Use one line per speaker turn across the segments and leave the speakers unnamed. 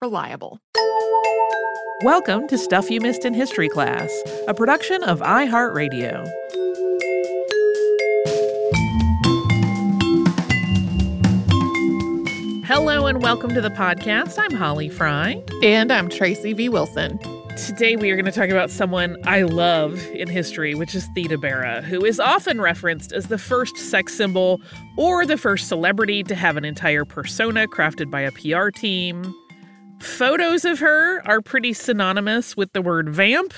reliable.
Welcome to Stuff You Missed in History Class, a production of iHeartRadio. Hello and welcome to the podcast. I'm Holly Fry.
And I'm Tracy V. Wilson.
Today we are going to talk about someone I love in history, which is Theda Bara, who is often referenced as the first sex symbol or the first celebrity to have an entire persona crafted by a PR team. Photos of her are pretty synonymous with the word vamp.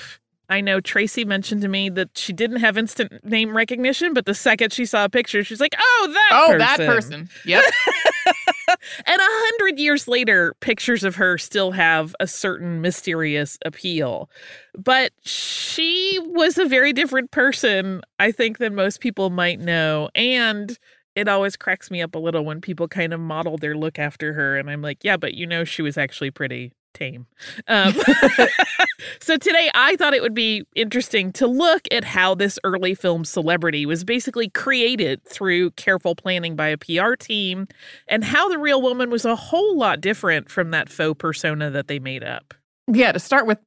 I know Tracy mentioned to me that she didn't have instant name recognition, but the second she saw a picture, she's like, "Oh, that
oh,
person.
that person." Yep.
and a hundred years later, pictures of her still have a certain mysterious appeal. But she was a very different person, I think, than most people might know. And it always cracks me up a little when people kind of model their look after her. And I'm like, yeah, but you know, she was actually pretty tame. Um, so today I thought it would be interesting to look at how this early film celebrity was basically created through careful planning by a PR team and how the real woman was a whole lot different from that faux persona that they made up.
Yeah, to start with,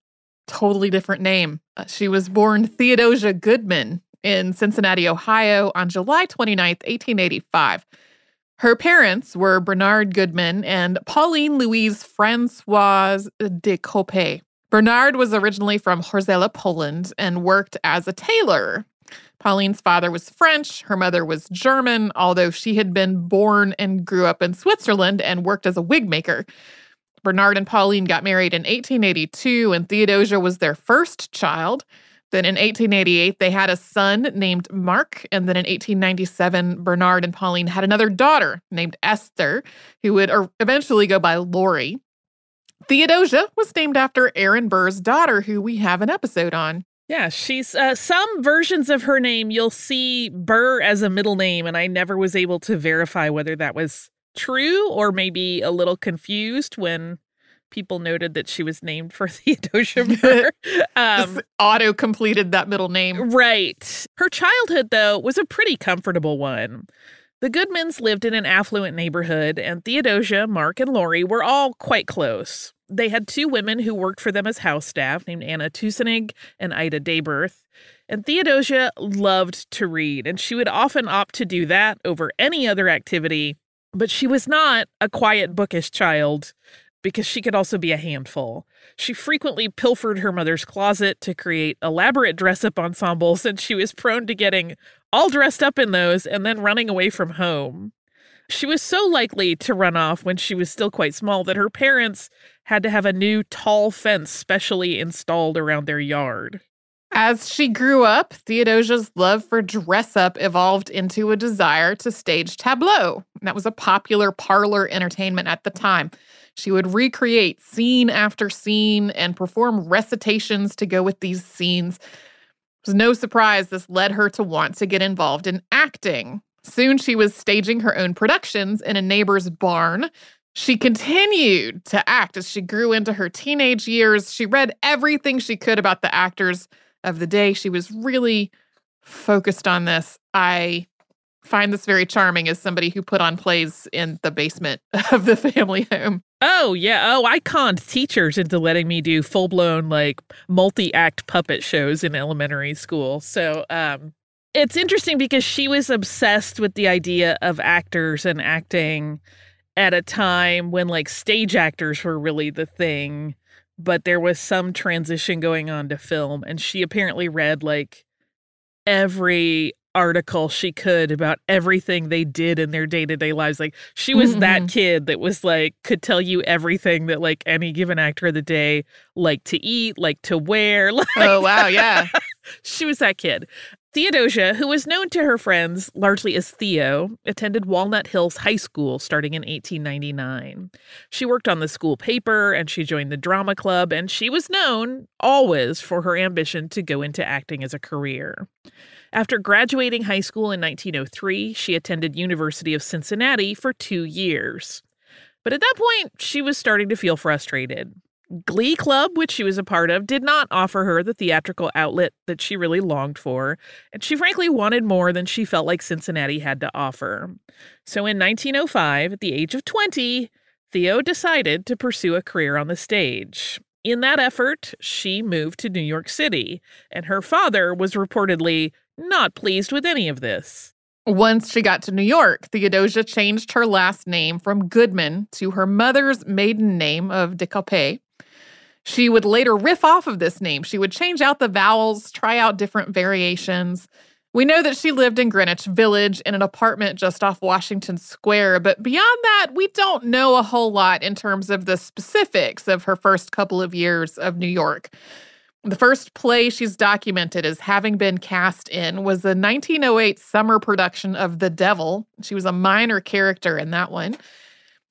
totally different name. Uh, she was born Theodosia Goodman in Cincinnati, Ohio on July 29, 1885. Her parents were Bernard Goodman and Pauline Louise Francoise de Coppet. Bernard was originally from Horzela, Poland, and worked as a tailor. Pauline's father was French, her mother was German, although she had been born and grew up in Switzerland and worked as a wig maker. Bernard and Pauline got married in 1882, and Theodosia was their first child. Then in 1888, they had a son named Mark. And then in 1897, Bernard and Pauline had another daughter named Esther, who would eventually go by Lori. Theodosia was named after Aaron Burr's daughter, who we have an episode on.
Yeah, she's uh, some versions of her name. You'll see Burr as a middle name, and I never was able to verify whether that was true or maybe a little confused when people noted that she was named for Theodosia Burr.
Um, auto completed that middle name.
Right. Her childhood, though, was a pretty comfortable one. The Goodmans lived in an affluent neighborhood, and Theodosia, Mark, and Lori were all quite close. They had two women who worked for them as house staff named Anna Tusenig and Ida Dayberth. And Theodosia loved to read, and she would often opt to do that over any other activity. But she was not a quiet, bookish child because she could also be a handful. She frequently pilfered her mother's closet to create elaborate dress up ensembles, and she was prone to getting all dressed up in those and then running away from home. She was so likely to run off when she was still quite small that her parents had to have a new tall fence specially installed around their yard.
As she grew up, Theodosia's love for dress up evolved into a desire to stage tableau. That was a popular parlor entertainment at the time. She would recreate scene after scene and perform recitations to go with these scenes. It was no surprise this led her to want to get involved in acting. Soon she was staging her own productions in a neighbor's barn. She continued to act as she grew into her teenage years. She read everything she could about the actors of the day. She was really focused on this. I find this very charming as somebody who put on plays in the basement of the family home.
Oh, yeah. Oh, I conned teachers into letting me do full blown, like, multi act puppet shows in elementary school. So, um, it's interesting because she was obsessed with the idea of actors and acting at a time when, like, stage actors were really the thing but there was some transition going on to film and she apparently read like every article she could about everything they did in their day-to-day lives like she was mm-hmm. that kid that was like could tell you everything that like any given actor of the day like to eat like to wear like,
oh wow yeah
she was that kid Theodosia, who was known to her friends largely as Theo, attended Walnut Hills High School starting in 1899. She worked on the school paper and she joined the drama club, and she was known always for her ambition to go into acting as a career. After graduating high school in 1903, she attended University of Cincinnati for 2 years. But at that point, she was starting to feel frustrated. Glee Club, which she was a part of, did not offer her the theatrical outlet that she really longed for, and she frankly wanted more than she felt like Cincinnati had to offer. So in 1905, at the age of 20, Theo decided to pursue a career on the stage. In that effort, she moved to New York City, and her father was reportedly not pleased with any of this.
Once she got to New York, Theodosia changed her last name from Goodman to her mother's maiden name of Decauppé. She would later riff off of this name. She would change out the vowels, try out different variations. We know that she lived in Greenwich Village in an apartment just off Washington Square, but beyond that, we don't know a whole lot in terms of the specifics of her first couple of years of New York. The first play she's documented as having been cast in was the 1908 summer production of The Devil. She was a minor character in that one.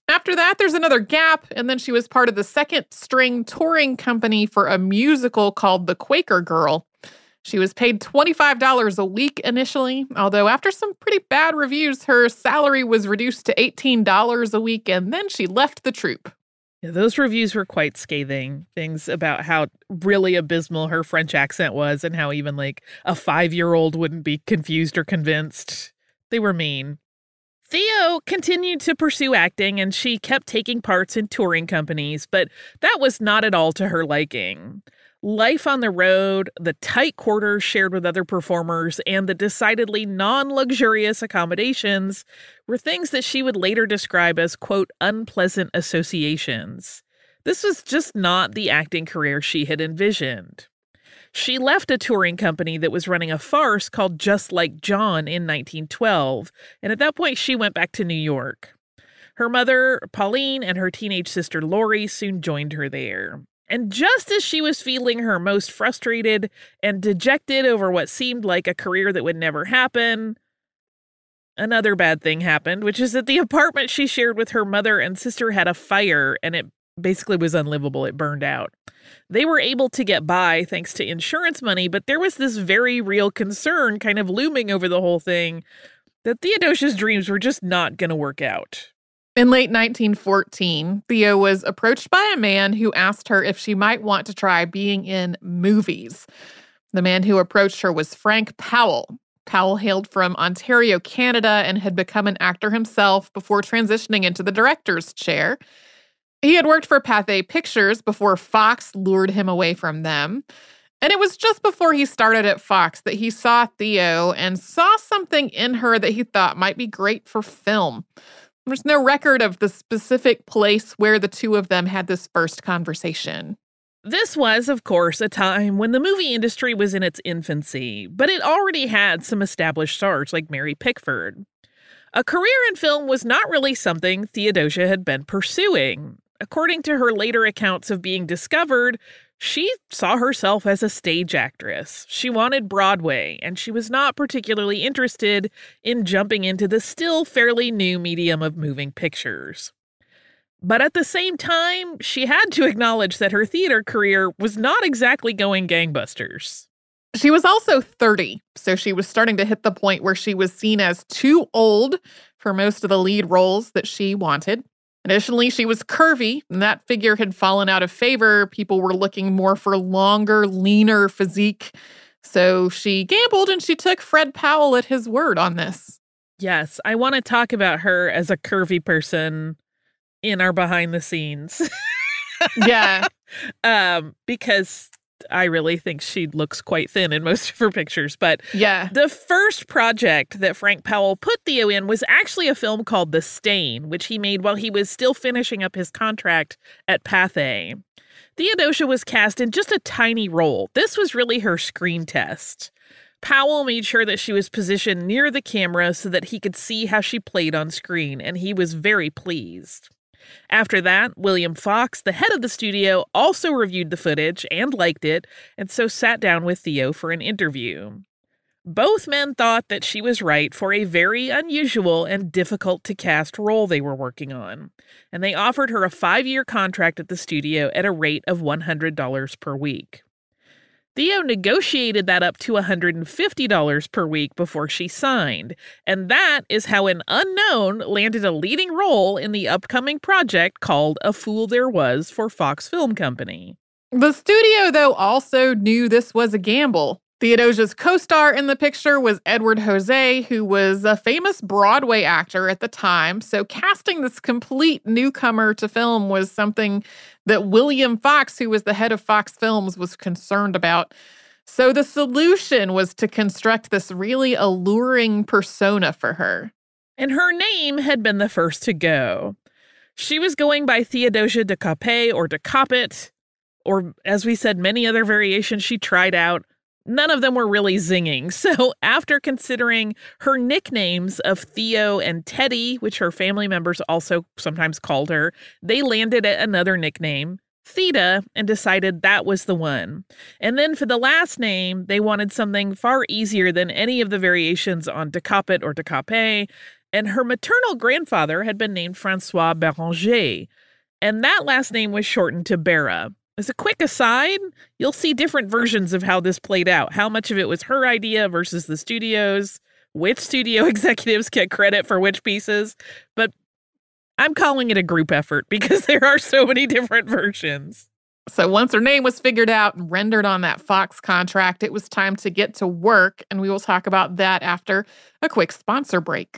After that, there's another gap, and then she was part of the second string touring company for a musical called The Quaker Girl. She was paid $25 a week initially, although after some pretty bad reviews, her salary was reduced to $18 a week, and then she left the troupe.
Yeah, those reviews were quite scathing. Things about how really abysmal her French accent was, and how even like a five year old wouldn't be confused or convinced. They were mean. Theo continued to pursue acting and she kept taking parts in touring companies, but that was not at all to her liking. Life on the road, the tight quarters shared with other performers, and the decidedly non luxurious accommodations were things that she would later describe as, quote, unpleasant associations. This was just not the acting career she had envisioned. She left a touring company that was running a farce called Just Like John in 1912, and at that point she went back to New York. Her mother, Pauline, and her teenage sister, Lori, soon joined her there. And just as she was feeling her most frustrated and dejected over what seemed like a career that would never happen, another bad thing happened, which is that the apartment she shared with her mother and sister had a fire and it basically was unlivable. It burned out. They were able to get by thanks to insurance money, but there was this very real concern kind of looming over the whole thing that Theodosia's dreams were just not going to work out.
In late 1914, Theo was approached by a man who asked her if she might want to try being in movies. The man who approached her was Frank Powell. Powell hailed from Ontario, Canada, and had become an actor himself before transitioning into the director's chair. He had worked for Pathé Pictures before Fox lured him away from them. And it was just before he started at Fox that he saw Theo and saw something in her that he thought might be great for film. There's no record of the specific place where the two of them had this first conversation.
This was, of course, a time when the movie industry was in its infancy, but it already had some established stars like Mary Pickford. A career in film was not really something Theodosia had been pursuing. According to her later accounts of being discovered, she saw herself as a stage actress. She wanted Broadway, and she was not particularly interested in jumping into the still fairly new medium of moving pictures. But at the same time, she had to acknowledge that her theater career was not exactly going gangbusters.
She was also 30, so she was starting to hit the point where she was seen as too old for most of the lead roles that she wanted. Additionally, she was curvy, and that figure had fallen out of favor. People were looking more for longer, leaner physique. So she gambled and she took Fred Powell at his word on this.
Yes, I want to talk about her as a curvy person in our behind the scenes.
yeah.
um because I really think she looks quite thin in most of her pictures. But
yeah,
the first project that Frank Powell put Theo in was actually a film called The Stain, which he made while he was still finishing up his contract at Pathé. Theodosia was cast in just a tiny role. This was really her screen test. Powell made sure that she was positioned near the camera so that he could see how she played on screen, and he was very pleased. After that, William Fox, the head of the studio, also reviewed the footage and liked it, and so sat down with Theo for an interview. Both men thought that she was right for a very unusual and difficult to cast role they were working on, and they offered her a five year contract at the studio at a rate of $100 per week. Theo negotiated that up to $150 per week before she signed, and that is how an unknown landed a leading role in the upcoming project called A Fool There Was for Fox Film Company.
The studio, though, also knew this was a gamble. Theodosia's co star in the picture was Edward Jose, who was a famous Broadway actor at the time. So, casting this complete newcomer to film was something that William Fox, who was the head of Fox Films, was concerned about. So, the solution was to construct this really alluring persona for her.
And her name had been the first to go. She was going by Theodosia de Capet or de Capet, or as we said, many other variations she tried out none of them were really zinging. So, after considering her nicknames of Theo and Teddy, which her family members also sometimes called her, they landed at another nickname, Theda, and decided that was the one. And then for the last name, they wanted something far easier than any of the variations on Decapit or Decape. And her maternal grandfather had been named Francois Beranger. And that last name was shortened to Bara. As a quick aside, you'll see different versions of how this played out. How much of it was her idea versus the studio's, which studio executives get credit for which pieces. But I'm calling it a group effort because there are so many different versions.
So once her name was figured out and rendered on that Fox contract, it was time to get to work. And we will talk about that after a quick sponsor break.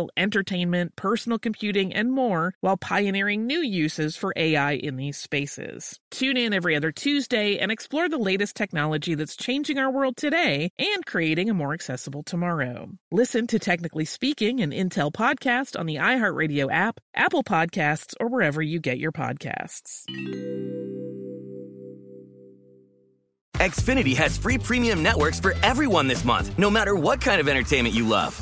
entertainment, personal computing, and more while pioneering new uses for AI in these spaces. Tune in every other Tuesday and explore the latest technology that's changing our world today and creating a more accessible tomorrow. Listen to Technically Speaking, an Intel podcast on the iHeartRadio app, Apple Podcasts, or wherever you get your podcasts.
Xfinity has free premium networks for everyone this month, no matter what kind of entertainment you love.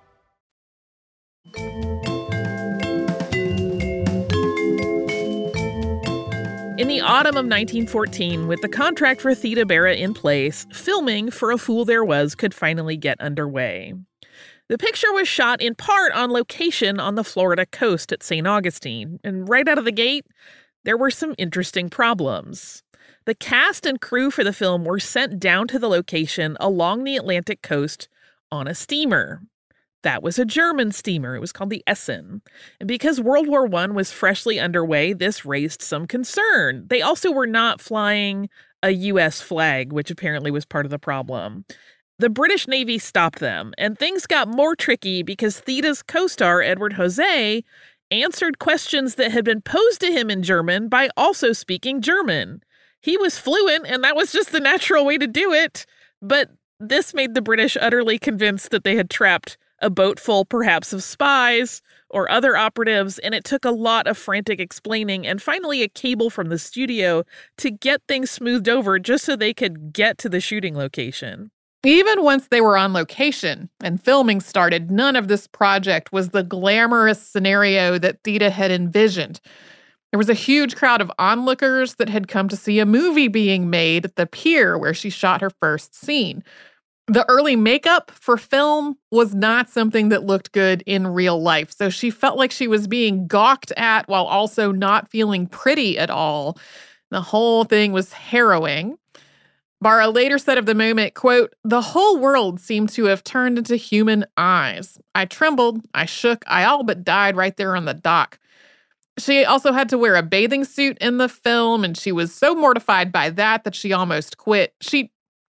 In the autumn of 1914, with the contract for Theda Bara in place, filming for A Fool There Was could finally get underway. The picture was shot in part on location on the Florida coast at St. Augustine, and right out of the gate, there were some interesting problems. The cast and crew for the film were sent down to the location along the Atlantic coast on a steamer. That was a German steamer. It was called the Essen. And because World War I was freshly underway, this raised some concern. They also were not flying a US flag, which apparently was part of the problem. The British Navy stopped them, and things got more tricky because Theda's co star, Edward Jose, answered questions that had been posed to him in German by also speaking German. He was fluent, and that was just the natural way to do it. But this made the British utterly convinced that they had trapped a boat full perhaps of spies or other operatives, and it took a lot of frantic explaining and finally a cable from the studio to get things smoothed over just so they could get to the shooting location.
Even once they were on location and filming started, none of this project was the glamorous scenario that Theda had envisioned. There was a huge crowd of onlookers that had come to see a movie being made at the pier where she shot her first scene. The early makeup for film was not something that looked good in real life. So she felt like she was being gawked at while also not feeling pretty at all. The whole thing was harrowing. Bara later said of the moment, quote, the whole world seemed to have turned into human eyes. I trembled, I shook, I all but died right there on the dock. She also had to wear a bathing suit in the film, and she was so mortified by that that she almost quit. She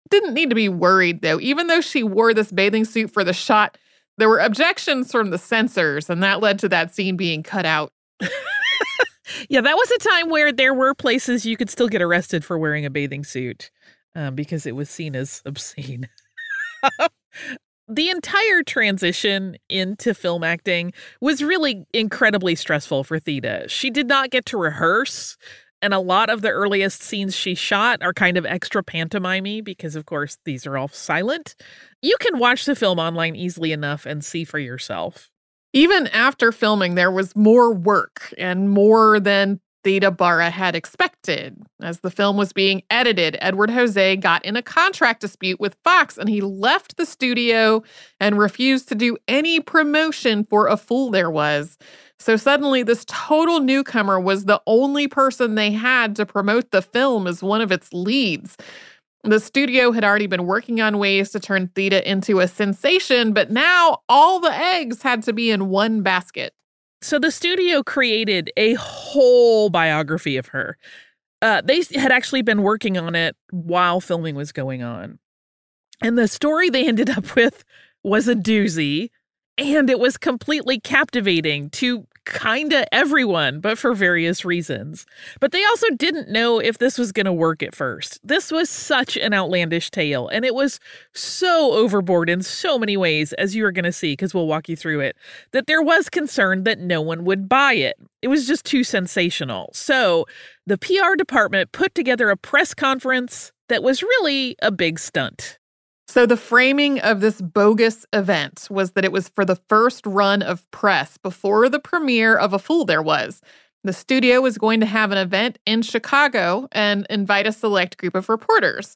didn't need to be worried though. Even though she wore this bathing suit for the shot, there were objections from the censors, and that led to that scene being cut out.
yeah, that was a time where there were places you could still get arrested for wearing a bathing suit um, because it was seen as obscene. the entire transition into film acting was really incredibly stressful for Theda. She did not get to rehearse and a lot of the earliest scenes she shot are kind of extra pantomimey because, of course, these are all silent. You can watch the film online easily enough and see for yourself.
Even after filming, there was more work and more than Theda Bara had expected. As the film was being edited, Edward Jose got in a contract dispute with Fox and he left the studio and refused to do any promotion for A Fool There Was. So suddenly, this total newcomer was the only person they had to promote the film as one of its leads. The studio had already been working on ways to turn Theda into a sensation, but now all the eggs had to be in one basket.
So the studio created a whole biography of her. Uh, they had actually been working on it while filming was going on. And the story they ended up with was a doozy. And it was completely captivating to kinda everyone, but for various reasons. But they also didn't know if this was to work at first. This was such an outlandish tale, and it was so overboard in so many ways, as you are to see, because we'll walk you through it, that there was concern that no one would buy it. It was just too sensational. So the PR department put together a press conference that was really a big stunt.
So, the framing of this bogus event was that it was for the first run of press before the premiere of A Fool There Was. The studio was going to have an event in Chicago and invite a select group of reporters.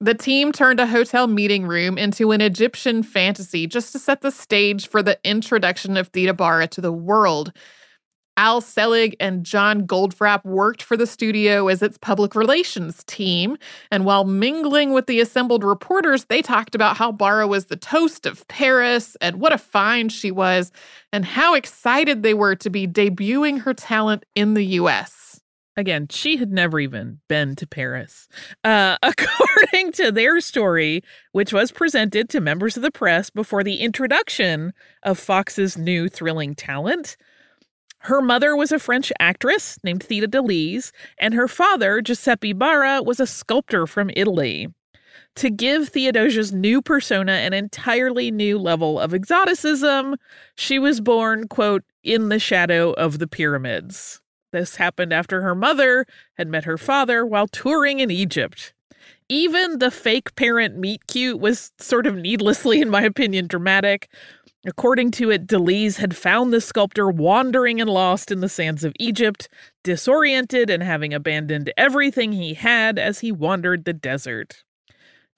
The team turned a hotel meeting room into an Egyptian fantasy just to set the stage for the introduction of Theda Bara to the world. Al Selig and John Goldfrapp worked for the studio as its public relations team. And while mingling with the assembled reporters, they talked about how Bara was the toast of Paris and what a find she was, and how excited they were to be debuting her talent in the US.
Again, she had never even been to Paris. Uh, according to their story, which was presented to members of the press before the introduction of Fox's new thrilling talent, her mother was a French actress named Theda Delise, and her father, Giuseppe Barra, was a sculptor from Italy. To give Theodosia's new persona an entirely new level of exoticism, she was born, quote, in the shadow of the pyramids. This happened after her mother had met her father while touring in Egypt. Even the fake parent meet cute was sort of needlessly, in my opinion, dramatic, According to it, Delise had found the sculptor wandering and lost in the sands of Egypt, disoriented and having abandoned everything he had as he wandered the desert.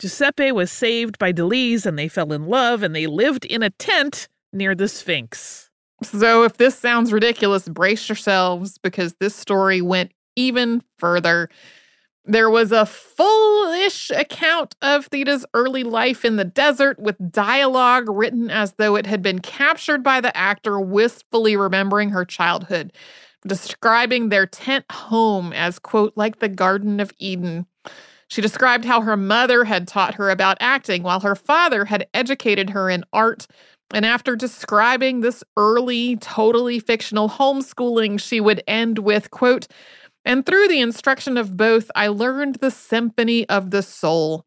Giuseppe was saved by Delise and they fell in love and they lived in a tent near the Sphinx.
So, if this sounds ridiculous, brace yourselves because this story went even further. There was a full-ish account of Theda's early life in the desert with dialogue written as though it had been captured by the actor wistfully remembering her childhood, describing their tent home as, quote, like the Garden of Eden. She described how her mother had taught her about acting while her father had educated her in art. And after describing this early, totally fictional homeschooling, she would end with, quote, and through the instruction of both, I learned the symphony of the soul.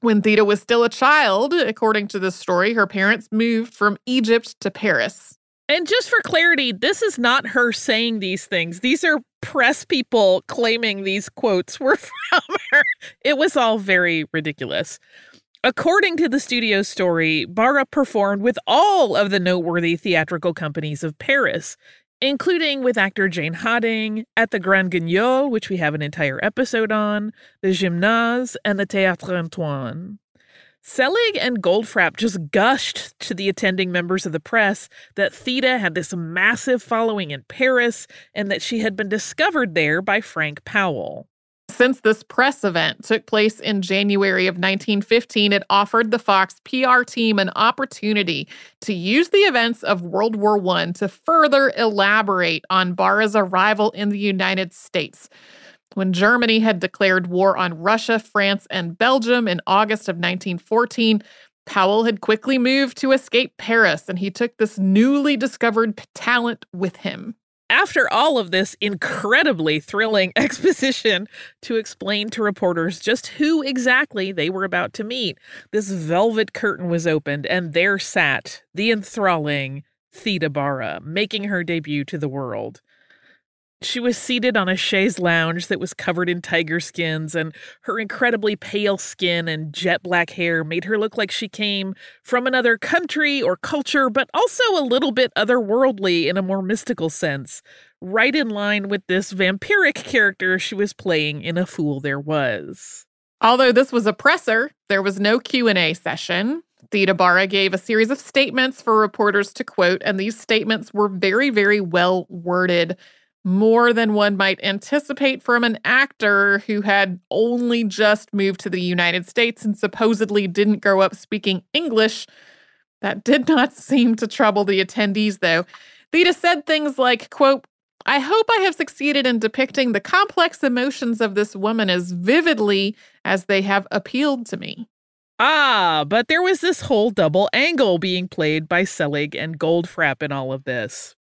When Theda was still a child, according to this story, her parents moved from Egypt to Paris.
And just for clarity, this is not her saying these things. These are press people claiming these quotes were from her. It was all very ridiculous. According to the studio story, Bara performed with all of the noteworthy theatrical companies of Paris, including with actor Jane Harding at the Grand Guignol, which we have an entire episode on, the Gymnase, and the Théâtre Antoine. Selig and Goldfrapp just gushed to the attending members of the press that Theda had this massive following in Paris and that she had been discovered there by Frank Powell.
Since this press event took place in January of 1915, it offered the Fox PR team an opportunity to use the events of World War I to further elaborate on Bara's arrival in the United States. When Germany had declared war on Russia, France, and Belgium in August of 1914, Powell had quickly moved to escape Paris, and he took this newly discovered talent with him
after all of this incredibly thrilling exposition to explain to reporters just who exactly they were about to meet, this velvet curtain was opened, and there sat the enthralling Theda Bara, making her debut to the world. She was seated on a chaise lounge that was covered in tiger skins, and her incredibly pale skin and jet black hair made her look like she came from another country or culture, but also a little bit otherworldly in a more mystical sense, right in line with this vampiric character she was playing in A Fool There Was.
Although this was a presser, there was no Q&A session. Theda Bara gave a series of statements for reporters to quote, and these statements were very, very well worded more than one might anticipate from an actor who had only just moved to the United States and supposedly didn't grow up speaking English. That did not seem to trouble the attendees, though. Theda said things like, quote, I hope I have succeeded in depicting the complex emotions of this woman as vividly as they have appealed to me.
Ah, but there was this whole double angle being played by Selig and Goldfrapp in all of this.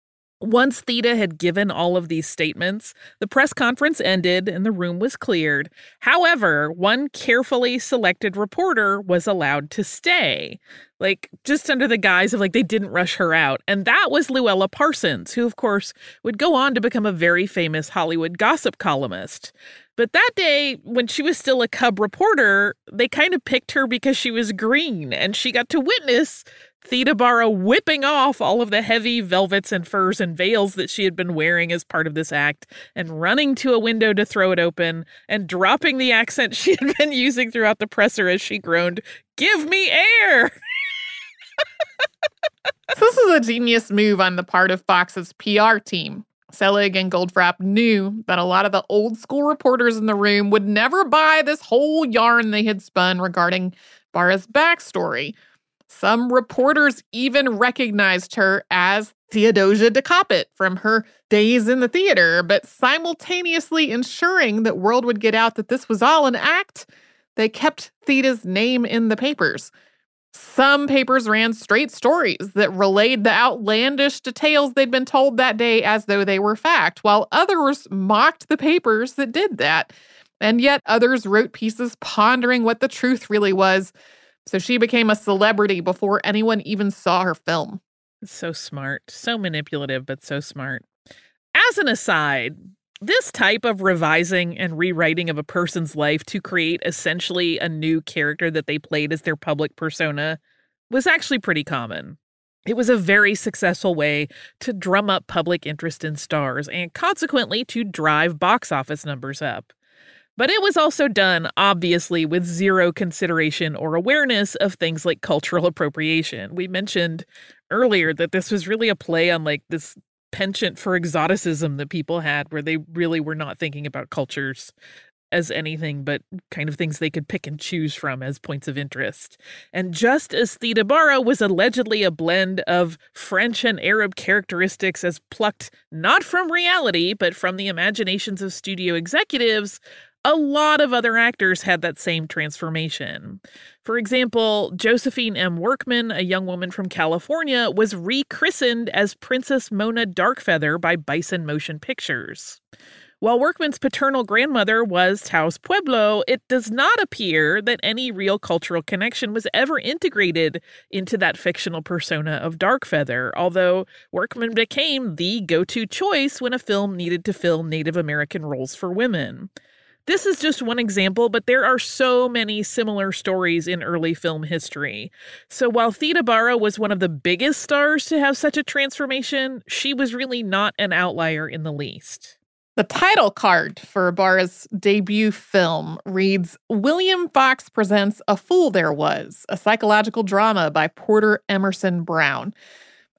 Once Theda had given all of these statements, the press conference ended and the room was cleared. However, one carefully selected reporter was allowed to stay, like just under the guise of like they didn't rush her out. And that was Louella Parsons, who, of course, would go on to become a very famous Hollywood gossip columnist. But that day, when she was still a cub reporter, they kind of picked her because she was green and she got to witness Theda Bara whipping off all of the heavy velvets and furs and veils that she had been wearing as part of this act and running to a window to throw it open and dropping the accent she had been using throughout the presser as she groaned, Give me air!
this is a genius move on the part of Fox's PR team. Selig and Goldfrapp knew that a lot of the old school reporters in the room would never buy this whole yarn they had spun regarding Bara's backstory. Some reporters even recognized her as Theodosia Decapit from her days in the theater, but simultaneously ensuring that word would get out that this was all an act, they kept Theda's name in the papers. Some papers ran straight stories that relayed the outlandish details they'd been told that day as though they were fact, while others mocked the papers that did that. And yet others wrote pieces pondering what the truth really was. So she became a celebrity before anyone even saw her film.
So smart, so manipulative, but so smart. As an aside, this type of revising and rewriting of a person's life to create essentially a new character that they played as their public persona was actually pretty common. It was a very successful way to drum up public interest in stars and consequently to drive box office numbers up. But it was also done, obviously, with zero consideration or awareness of things like cultural appropriation. We mentioned earlier that this was really a play on like this penchant for exoticism that people had, where they really were not thinking about cultures as anything but kind of things they could pick and choose from as points of interest. And just as Theda Bara was allegedly a blend of French and Arab characteristics as plucked not from reality, but from the imaginations of studio executives, a lot of other actors had that same transformation. For example, Josephine M. Workman, a young woman from California, was rechristened as Princess Mona Darkfeather by Bison Motion Pictures. While Workman's paternal grandmother was Taos Pueblo, it does not appear that any real cultural connection was ever integrated into that fictional persona of Darkfeather, although Workman became the go to choice when a film needed to fill Native American roles for women. This is just one example, but there are so many similar stories in early film history. So while Theda Bara was one of the biggest stars to have such a transformation, she was really not an outlier in the least.
The title card for Bara's debut film reads William Fox presents A Fool There Was, a psychological drama by Porter Emerson Brown.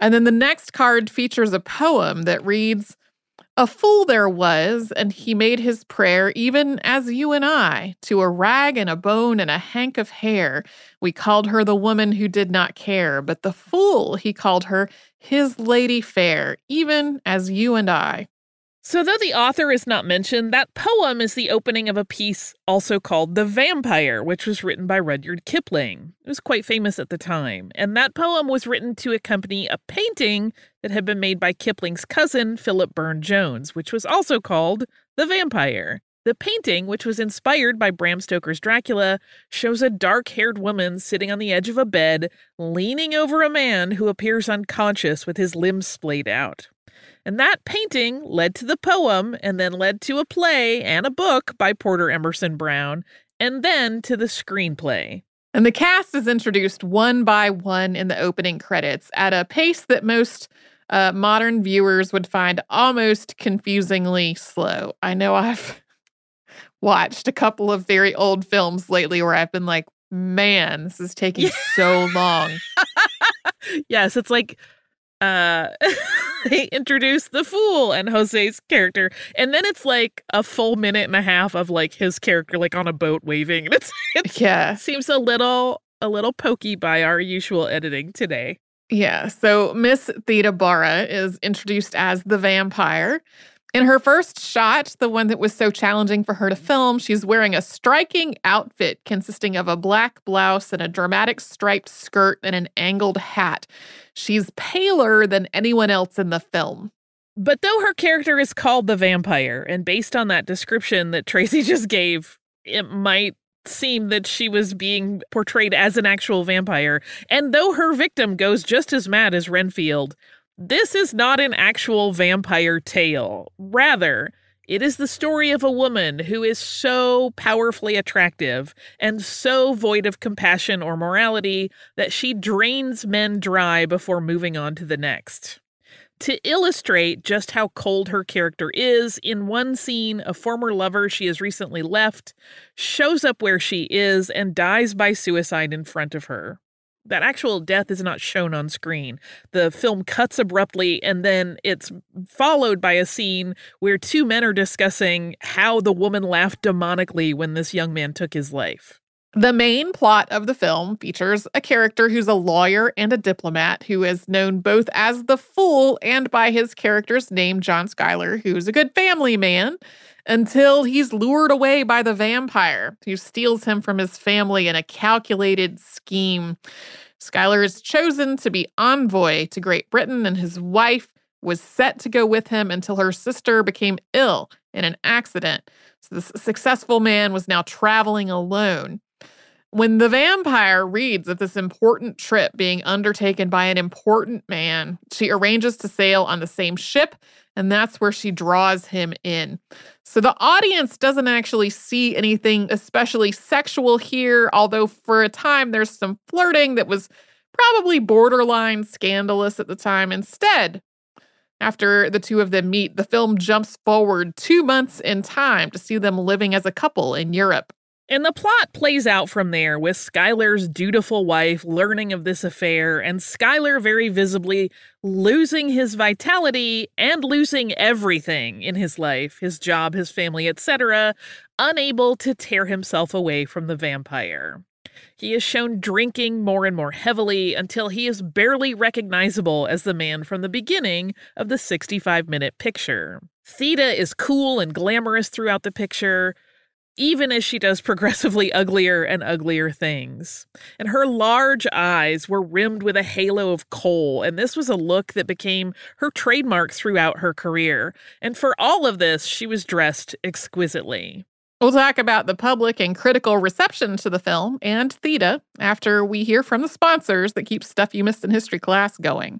And then the next card features a poem that reads a fool there was, and he made his prayer, even as you and I, to a rag and a bone and a hank of hair. We called her the woman who did not care, but the fool he called her his lady fair, even as you and I.
So, though the author is not mentioned, that poem is the opening of a piece also called The Vampire, which was written by Rudyard Kipling. It was quite famous at the time, and that poem was written to accompany a painting that had been made by Kipling's cousin, Philip Burne Jones, which was also called The Vampire. The painting, which was inspired by Bram Stoker's Dracula, shows a dark haired woman sitting on the edge of a bed, leaning over a man who appears unconscious with his limbs splayed out. And that painting led to the poem and then led to a play and a book by Porter Emerson Brown, and then to the screenplay.
And the cast is introduced one by one in the opening credits at a pace that most uh, modern viewers would find almost confusingly slow. I know I've watched a couple of very old films lately where I've been like, man, this is taking so long.
yes, it's like uh they introduce the fool and Jose's character and then it's like a full minute and a half of like his character like on a boat waving and it's, it's
yeah.
seems a little a little pokey by our usual editing today.
Yeah so miss theda bara is introduced as the vampire in her first shot, the one that was so challenging for her to film, she's wearing a striking outfit consisting of a black blouse and a dramatic striped skirt and an angled hat. She's paler than anyone else in the film.
But though her character is called the vampire, and based on that description that Tracy just gave, it might seem that she was being portrayed as an actual vampire. And though her victim goes just as mad as Renfield, this is not an actual vampire tale. Rather, it is the story of a woman who is so powerfully attractive and so void of compassion or morality that she drains men dry before moving on to the next. To illustrate just how cold her character is, in one scene, a former lover she has recently left shows up where she is and dies by suicide in front of her that actual death is not shown on screen. The film cuts abruptly and then it's followed by a scene where two men are discussing how the woman laughed demonically when this young man took his life.
The main plot of the film features a character who's a lawyer and a diplomat who is known both as the Fool and by his character's name, John Schuyler, who's a good family man until he's lured away by the vampire who steals him from his family in a calculated scheme. Schuyler is chosen to be envoy to Great Britain, and his wife was set to go with him until her sister became ill in an accident. So, this successful man was now traveling alone. When the vampire reads of this important trip being undertaken by an important man, she arranges to sail on the same ship and that's where she draws him in. So the audience doesn't actually see anything especially sexual here, although for a time there's some flirting that was probably borderline scandalous at the time. Instead, after the two of them meet, the film jumps forward two months in time to see them living as a couple in Europe.
And the plot plays out from there with Schuyler's dutiful wife learning of this affair and Schuyler very visibly losing his vitality and losing everything in his life, his job, his family, etc., unable to tear himself away from the vampire. He is shown drinking more and more heavily until he is barely recognizable as the man from the beginning of the 65 minute picture. Theda is cool and glamorous throughout the picture even as she does progressively uglier and uglier things. And her large eyes were rimmed with a halo of kohl, and this was a look that became her trademark throughout her career. And for all of this, she was dressed exquisitely.
We'll talk about the public and critical reception to the film and Theda after we hear from the sponsors that keep Stuff You Missed in History class going.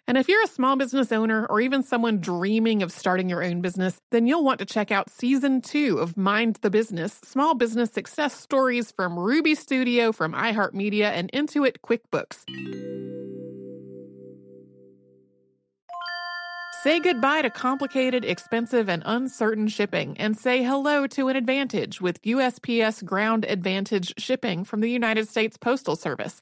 And if you're a small business owner or even someone dreaming of starting your own business, then you'll want to check out season two of Mind the Business Small Business Success Stories from Ruby Studio, from iHeartMedia, and Intuit QuickBooks. Say goodbye to complicated, expensive, and uncertain shipping and say hello to an advantage with USPS Ground Advantage shipping from the United States Postal Service.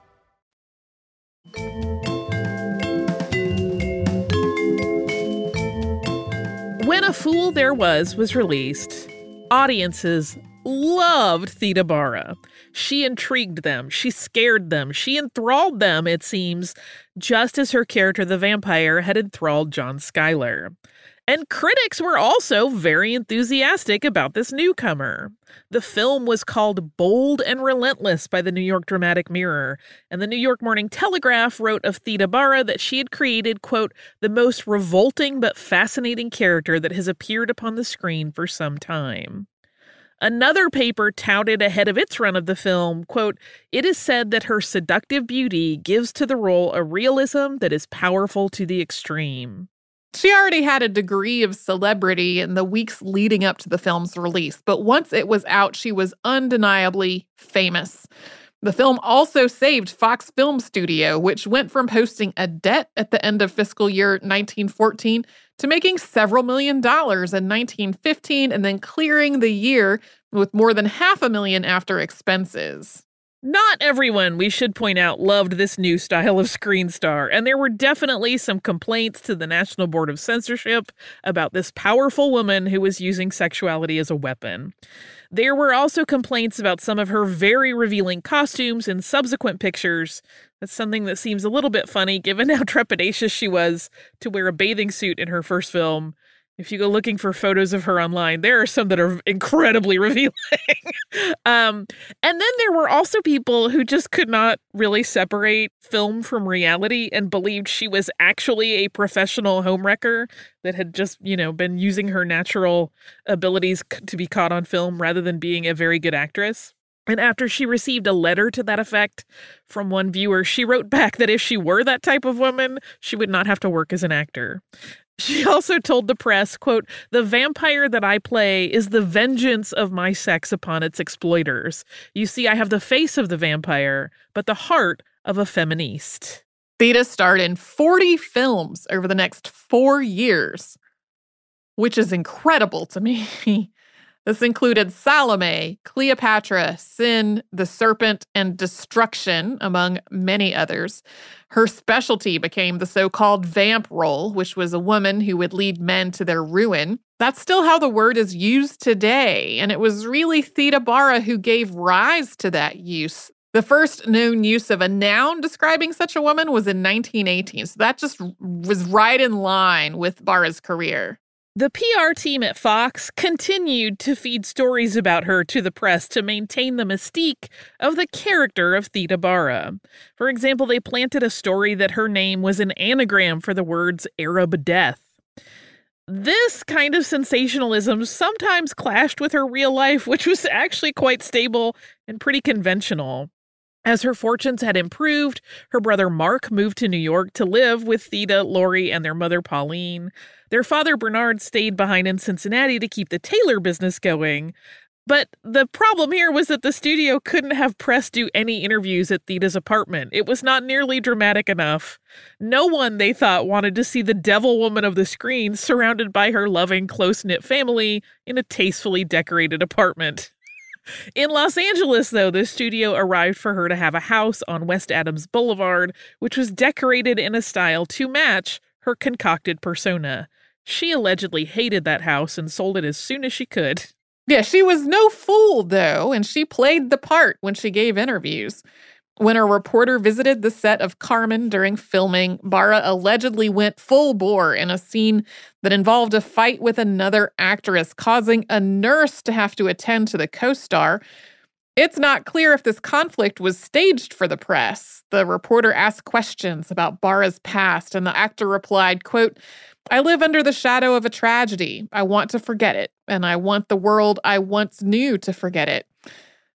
Fool There Was was released, audiences loved Theda Bara. She intrigued them, she scared them, she enthralled them, it seems, just as her character, the vampire, had enthralled John Schuyler. And critics were also very enthusiastic about this newcomer. The film was called Bold and Relentless by the New York Dramatic Mirror, and the New York Morning Telegraph wrote of Theda Bara that she had created, quote, the most revolting but fascinating character that has appeared upon the screen for some time. Another paper touted ahead of its run of the film, quote, it is said that her seductive beauty gives to the role a realism that is powerful to the extreme.
She already had a degree of celebrity in the weeks leading up to the film's release, but once it was out, she was undeniably famous. The film also saved Fox Film Studio, which went from posting a debt at the end of fiscal year 1914 to making several million dollars in 1915 and then clearing the year with more than half a million after expenses.
Not everyone, we should point out, loved this new style of screen star, and there were definitely some complaints to the National Board of Censorship about this powerful woman who was using sexuality as a weapon. There were also complaints about some of her very revealing costumes in subsequent pictures. That's something that seems a little bit funny given how trepidatious she was to wear a bathing suit in her first film if you go looking for photos of her online, there are some that are incredibly revealing. um, and then there were also people who just could not really separate film from reality and believed she was actually a professional homewrecker that had just, you know, been using her natural abilities to be caught on film rather than being a very good actress. And after she received a letter to that effect from one viewer, she wrote back that if she were that type of woman, she would not have to work as an actor. She also told the press, quote, "The vampire that I play is the vengeance of my sex upon its exploiters. You see, I have the face of the vampire, but the heart of a feminist."
Theda starred in 40 films over the next 4 years, which is incredible to me. This included Salome, Cleopatra, Sin, the Serpent, and Destruction, among many others. Her specialty became the so called vamp role, which was a woman who would lead men to their ruin. That's still how the word is used today, and it was really Theda Bara who gave rise to that use. The first known use of a noun describing such a woman was in 1918, so that just was right in line with Bara's career.
The PR team at Fox continued to feed stories about her to the press to maintain the mystique of the character of Theda Bara. For example, they planted a story that her name was an anagram for the words Arab death. This kind of sensationalism sometimes clashed with her real life, which was actually quite stable and pretty conventional. As her fortunes had improved, her brother Mark moved to New York to live with Theda, Laurie, and their mother Pauline. Their father Bernard stayed behind in Cincinnati to keep the tailor business going. But the problem here was that the studio couldn't have press do any interviews at Theda's apartment. It was not nearly dramatic enough. No one, they thought, wanted to see the devil woman of the screen surrounded by her loving, close knit family in a tastefully decorated apartment. In Los Angeles, though, the studio arrived for her to have a house on West Adams Boulevard, which was decorated in a style to match her concocted persona. She allegedly hated that house and sold it as soon as she could.
Yeah, she was no fool, though, and she played the part when she gave interviews. When a reporter visited the set of Carmen during filming, Bara allegedly went full bore in a scene that involved a fight with another actress, causing a nurse to have to attend to the co star. It's not clear if this conflict was staged for the press. The reporter asked questions about Bara's past, and the actor replied, quote, I live under the shadow of a tragedy. I want to forget it, and I want the world I once knew to forget it.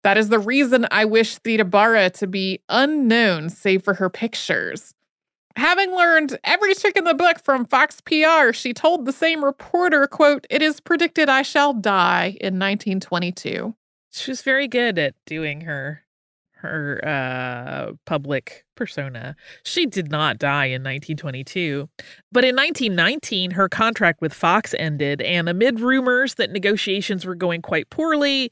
That is the reason I wish Theda to be unknown save for her pictures. Having learned every trick in the book from Fox PR, she told the same reporter, quote, "It is predicted I shall die in 1922."
She was very good at doing her her uh, public persona. She did not die in 1922. But in 1919, her contract with Fox ended, and amid rumors that negotiations were going quite poorly,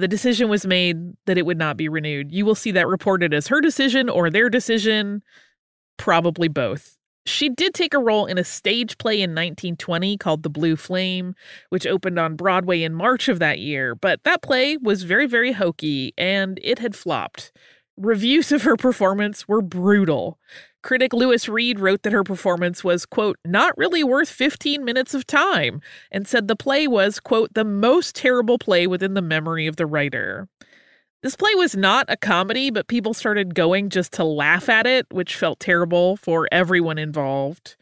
the decision was made that it would not be renewed. You will see that reported as her decision or their decision, probably both. She did take a role in a stage play in 1920 called The Blue Flame, which opened on Broadway in March of that year, but that play was very, very hokey and it had flopped. Reviews of her performance were brutal. Critic Lewis Reed wrote that her performance was, quote, not really worth 15 minutes of time, and said the play was, quote, the most terrible play within the memory of the writer. This play was not a comedy, but people started going just to laugh at it, which felt terrible for everyone involved.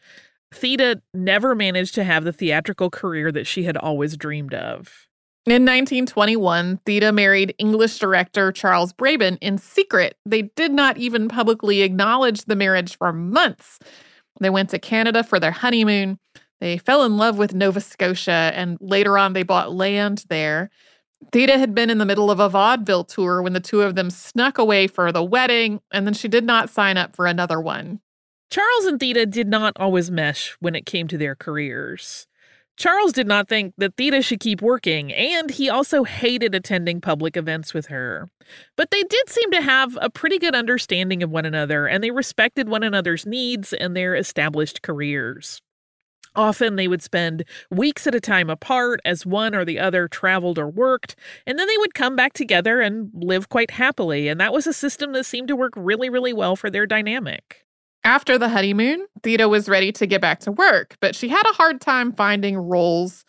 Theda never managed to have the theatrical career that she had always dreamed of.
In 1921, Theda married English director Charles Brabant in secret. They did not even publicly acknowledge the marriage for months. They went to Canada for their honeymoon. They fell in love with Nova Scotia, and later on, they bought land there. Theda had been in the middle of a vaudeville tour when the two of them snuck away for the wedding, and then she did not sign up for another one.
Charles and Theda did not always mesh when it came to their careers. Charles did not think that Theda should keep working, and he also hated attending public events with her. But they did seem to have a pretty good understanding of one another, and they respected one another's needs and their established careers. Often they would spend weeks at a time apart as one or the other traveled or worked, and then they would come back together and live quite happily. And that was a system that seemed to work really, really well for their dynamic.
After the honeymoon, Theda was ready to get back to work, but she had a hard time finding roles.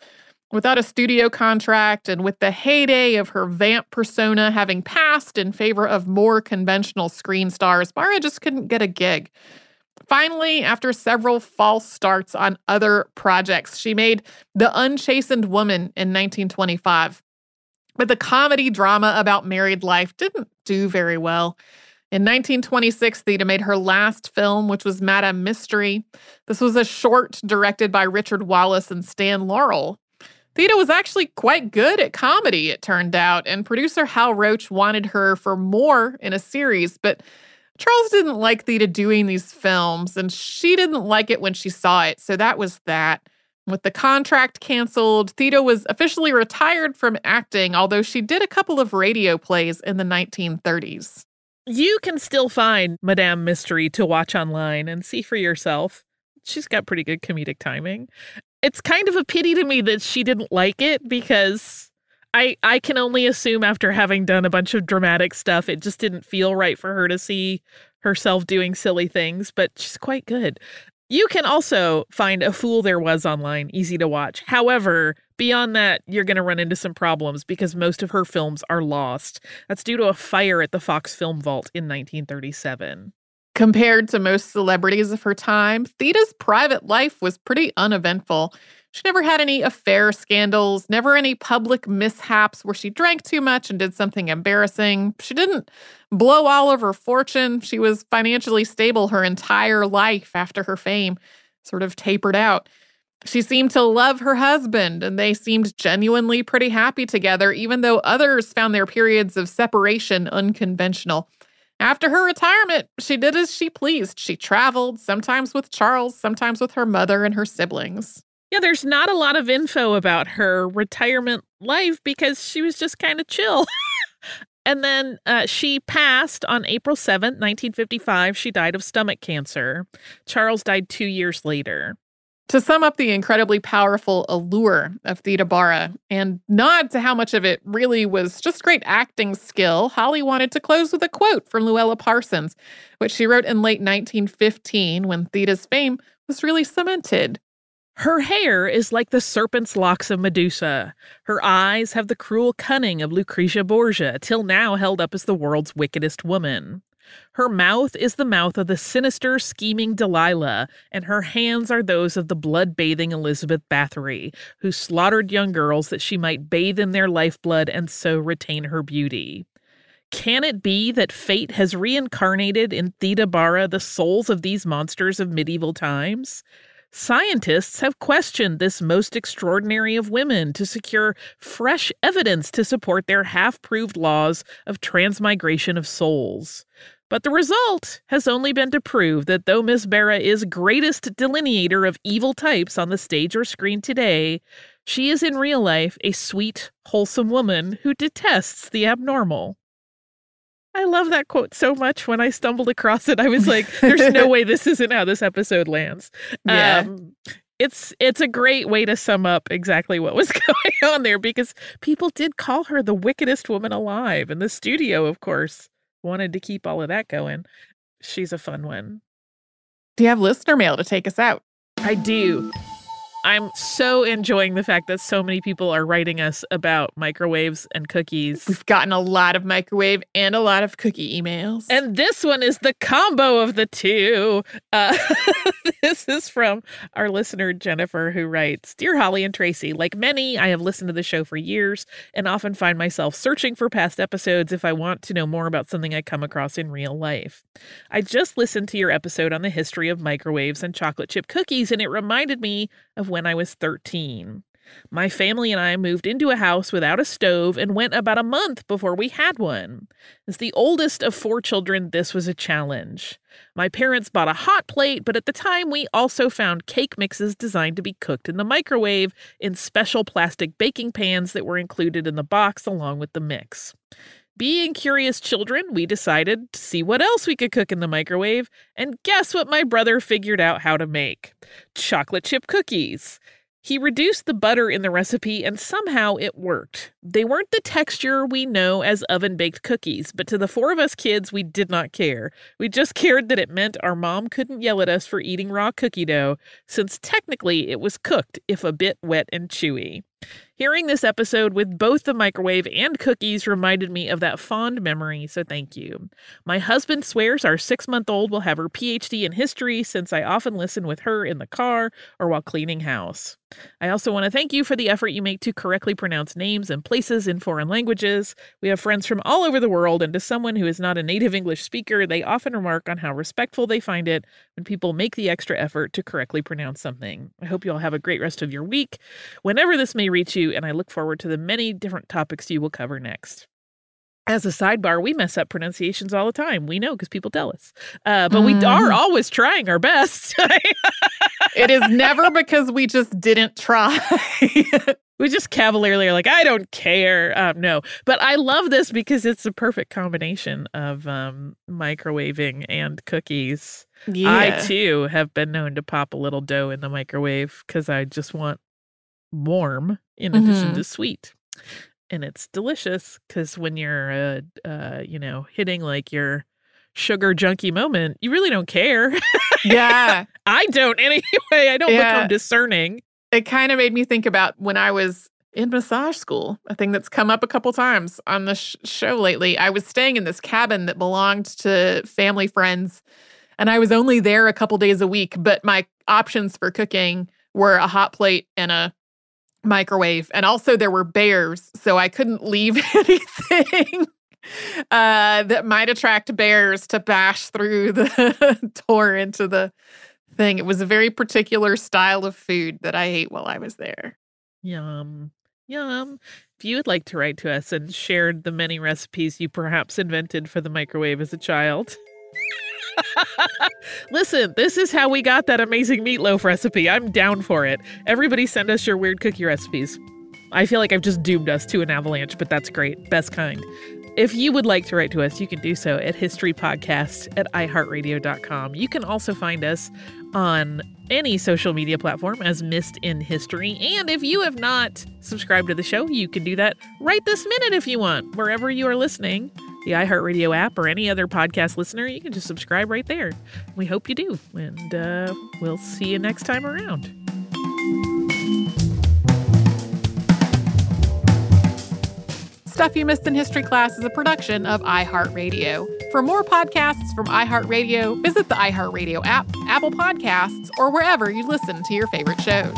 Without a studio contract and with the heyday of her vamp persona having passed in favor of more conventional screen stars, Bara just couldn't get a gig. Finally, after several false starts on other projects, she made The Unchastened Woman in 1925. But the comedy drama about married life didn't do very well. In 1926, Theda made her last film, which was Madame Mystery. This was a short directed by Richard Wallace and Stan Laurel. Theda was actually quite good at comedy, it turned out, and producer Hal Roach wanted her for more in a series, but Charles didn't like Theda doing these films, and she didn't like it when she saw it, so that was that. With the contract canceled, Theda was officially retired from acting, although she did a couple of radio plays in the 1930s.
You can still find Madame Mystery to watch online and see for yourself. She's got pretty good comedic timing. It's kind of a pity to me that she didn't like it because I I can only assume after having done a bunch of dramatic stuff, it just didn't feel right for her to see herself doing silly things, but she's quite good. You can also find A Fool There Was online, easy to watch. However, beyond that, you're going to run into some problems because most of her films are lost. That's due to a fire at the Fox Film Vault in 1937.
Compared to most celebrities of her time, Theda's private life was pretty uneventful. She never had any affair scandals, never any public mishaps where she drank too much and did something embarrassing. She didn't blow all of her fortune. She was financially stable her entire life after her fame sort of tapered out. She seemed to love her husband, and they seemed genuinely pretty happy together, even though others found their periods of separation unconventional. After her retirement, she did as she pleased. She traveled, sometimes with Charles, sometimes with her mother and her siblings.
Yeah, there's not a lot of info about her retirement life because she was just kind of chill. and then uh, she passed on April 7th, 1955. She died of stomach cancer. Charles died two years later.
To sum up the incredibly powerful allure of Theda Bara and nod to how much of it really was just great acting skill, Holly wanted to close with a quote from Louella Parsons, which she wrote in late 1915 when Theda's fame was really cemented.
Her hair is like the serpent's locks of Medusa. Her eyes have the cruel cunning of Lucretia Borgia, till now held up as the world's wickedest woman. Her mouth is the mouth of the sinister, scheming Delilah, and her hands are those of the blood bathing Elizabeth Bathory, who slaughtered young girls that she might bathe in their lifeblood and so retain her beauty. Can it be that fate has reincarnated in Theda Bara the souls of these monsters of medieval times? Scientists have questioned this most extraordinary of women to secure fresh evidence to support their half proved laws of transmigration of souls. But the result has only been to prove that though Miss Bara is greatest delineator of evil types on the stage or screen today, she is in real life a sweet, wholesome woman who detests the abnormal. I love that quote so much. When I stumbled across it, I was like, "There's no way this isn't how this episode lands."
Yeah.
Um, it's it's a great way to sum up exactly what was going on there because people did call her the wickedest woman alive, and the studio, of course, wanted to keep all of that going. She's a fun one.
Do you have listener mail to take us out?
I do. I'm so enjoying the fact that so many people are writing us about microwaves and cookies.
We've gotten a lot of microwave and a lot of cookie emails.
And this one is the combo of the two. Uh, this is from our listener, Jennifer, who writes Dear Holly and Tracy, like many, I have listened to the show for years and often find myself searching for past episodes if I want to know more about something I come across in real life. I just listened to your episode on the history of microwaves and chocolate chip cookies, and it reminded me of when I was 13. My family and I moved into a house without a stove and went about a month before we had one. As the oldest of four children, this was a challenge. My parents bought a hot plate, but at the time we also found cake mixes designed to be cooked in the microwave in special plastic baking pans that were included in the box along with the mix. Being curious children, we decided to see what else we could cook in the microwave, and guess what my brother figured out how to make? Chocolate chip cookies. He reduced the butter in the recipe and somehow it worked. They weren't the texture we know as oven baked cookies, but to the four of us kids, we did not care. We just cared that it meant our mom couldn't yell at us for eating raw cookie dough, since technically it was cooked, if a bit wet and chewy. Hearing this episode with both the microwave and cookies reminded me of that fond memory, so thank you. My husband swears our six month old will have her PhD in history since I often listen with her in the car or while cleaning house. I also want to thank you for the effort you make to correctly pronounce names and places in foreign languages. We have friends from all over the world, and to someone who is not a native English speaker, they often remark on how respectful they find it when people make the extra effort to correctly pronounce something. I hope you all have a great rest of your week, whenever this may reach you, and I look forward to the many different topics you will cover next. As a sidebar, we mess up pronunciations all the time. We know because people tell us. Uh, but we are
Mhm.
always trying our best.
It is never because we just didn't try.
we just cavalierly are like, I don't care. Um, no, but I love this because it's a perfect combination of um, microwaving and cookies. I too have been known to pop a little dough in the microwave because I just want warm in addition
Mhm.
to sweet. And it's delicious because when you're, uh, uh, you know, hitting like your sugar junkie moment, you really don't care.
yeah.
I don't anyway. I don't
Yeah.
become discerning.
It kind of made me think about when I was in massage school, a thing that's come up a couple times on the sh- show lately. I was staying in this cabin that belonged to family friends, and I was only there a couple days a week, but my options for cooking were a hot plate and a microwave. And also, there were bears, so I couldn't leave anything. Uh, that might attract bears to bash through the door into the thing. It was a very particular style of food that I ate while I was there.
Yum. Yum. If you would like to write to us and share the many recipes you perhaps invented for the microwave as a child. Listen, this is how we got that amazing meatloaf recipe. I'm down for it. Everybody send us your weird cookie recipes. I feel like I've just doomed us to an avalanche, but that's great. Best kind. If you would like to write to us, you can do so at historypodcast at iheartradio.com. You can also find us on any social media platform as Missed in History. And if you have not subscribed to the show, you can do that right this minute if you want. Wherever you are listening, the iHeartRadio app or any other podcast listener, you can just subscribe right there. We hope you do. And uh, we'll see you next time around.
Stuff You Missed in History Class is a production of iHeartRadio. For more podcasts from iHeartRadio, visit the iHeartRadio app, Apple Podcasts, or wherever you listen to your favorite shows.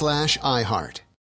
slash iHeart.